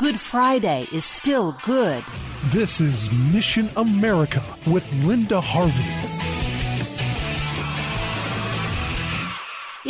Good Friday is still good. This is Mission America with Linda Harvey.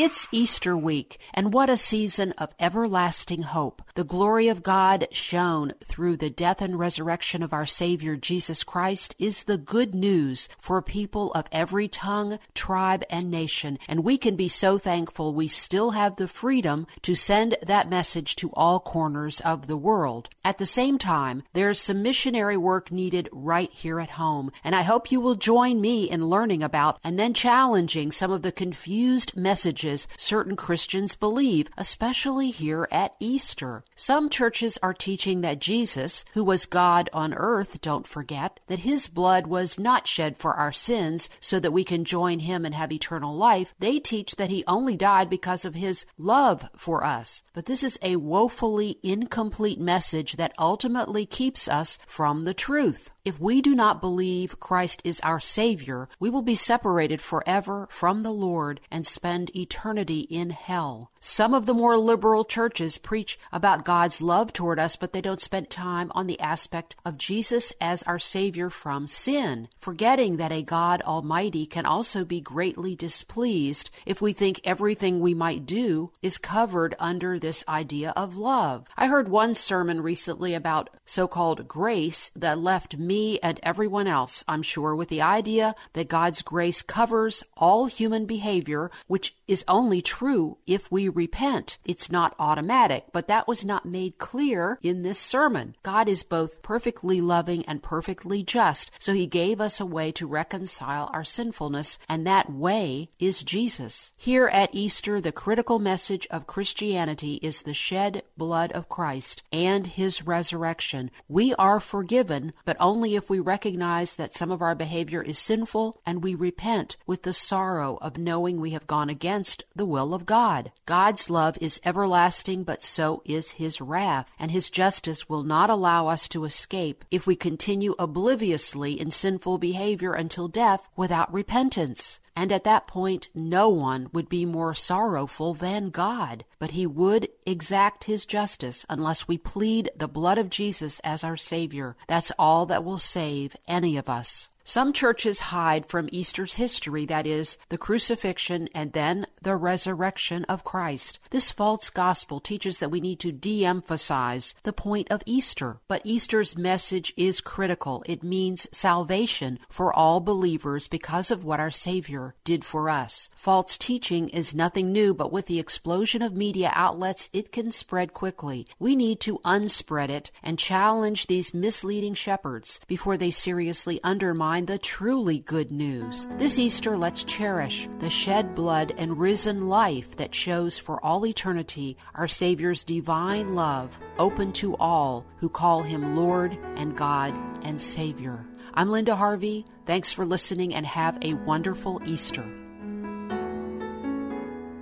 It's Easter week, and what a season of everlasting hope. The glory of God shown through the death and resurrection of our Savior Jesus Christ is the good news for people of every tongue, tribe, and nation. And we can be so thankful we still have the freedom to send that message to all corners of the world. At the same time, there's some missionary work needed right here at home. And I hope you will join me in learning about and then challenging some of the confused messages certain Christians believe, especially here at Easter. Some churches are teaching that Jesus, who was God on earth, don't forget, that his blood was not shed for our sins so that we can join him and have eternal life. They teach that he only died because of his love for us. But this is a woefully incomplete message that ultimately keeps us from the truth. If we do not believe Christ is our Savior, we will be separated forever from the Lord and spend eternity in hell. Some of the more liberal churches preach about God's love toward us, but they don't spend time on the aspect of Jesus as our Savior from sin, forgetting that a God Almighty can also be greatly displeased if we think everything we might do is covered under this idea of love. I heard one sermon recently about so called grace that left me and everyone else, I'm sure, with the idea that God's grace covers all human behavior, which is only true if we repent. It's not automatic, but that was not made clear in this sermon. God is both perfectly loving and perfectly just, so he gave us a way to reconcile our sinfulness, and that way is Jesus. Here at Easter, the critical message of Christianity is the shed blood of Christ and his resurrection. We are forgiven, but only if we recognize that some of our behavior is sinful and we repent with the sorrow of knowing we have gone against the will of God. God's love is everlasting, but so is his wrath, and his justice will not allow us to escape if we continue obliviously in sinful behavior until death without repentance. And at that point, no one would be more sorrowful than God. But he would exact his justice unless we plead the blood of Jesus as our Savior. That's all that will save any of us. Some churches hide from Easter's history, that is, the crucifixion and then the resurrection of Christ. This false gospel teaches that we need to de emphasize the point of Easter. But Easter's message is critical. It means salvation for all believers because of what our Savior did for us. False teaching is nothing new, but with the explosion of media outlets, it can spread quickly. We need to unspread it and challenge these misleading shepherds before they seriously undermine the truly good news. This Easter, let's cherish the shed blood and risen life that shows for all eternity our Savior's divine love, open to all who call him Lord and God and Savior. I'm Linda Harvey. Thanks for listening and have a wonderful Easter.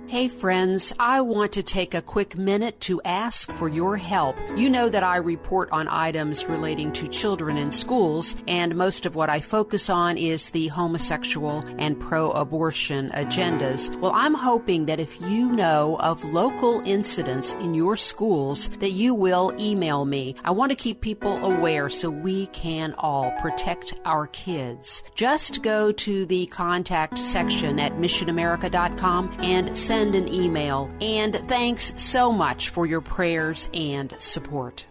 Hey friends, I want to take a quick minute to ask for your help. You know that I report on items relating to children in schools, and most of what I focus on is the homosexual and pro abortion agendas. Well, I'm hoping that if you know of local incidents in your schools, that you will email me. I want to keep people aware so we can all protect our kids. Just go to the contact section at missionamerica.com and send send an email. And thanks so much for your prayers and support.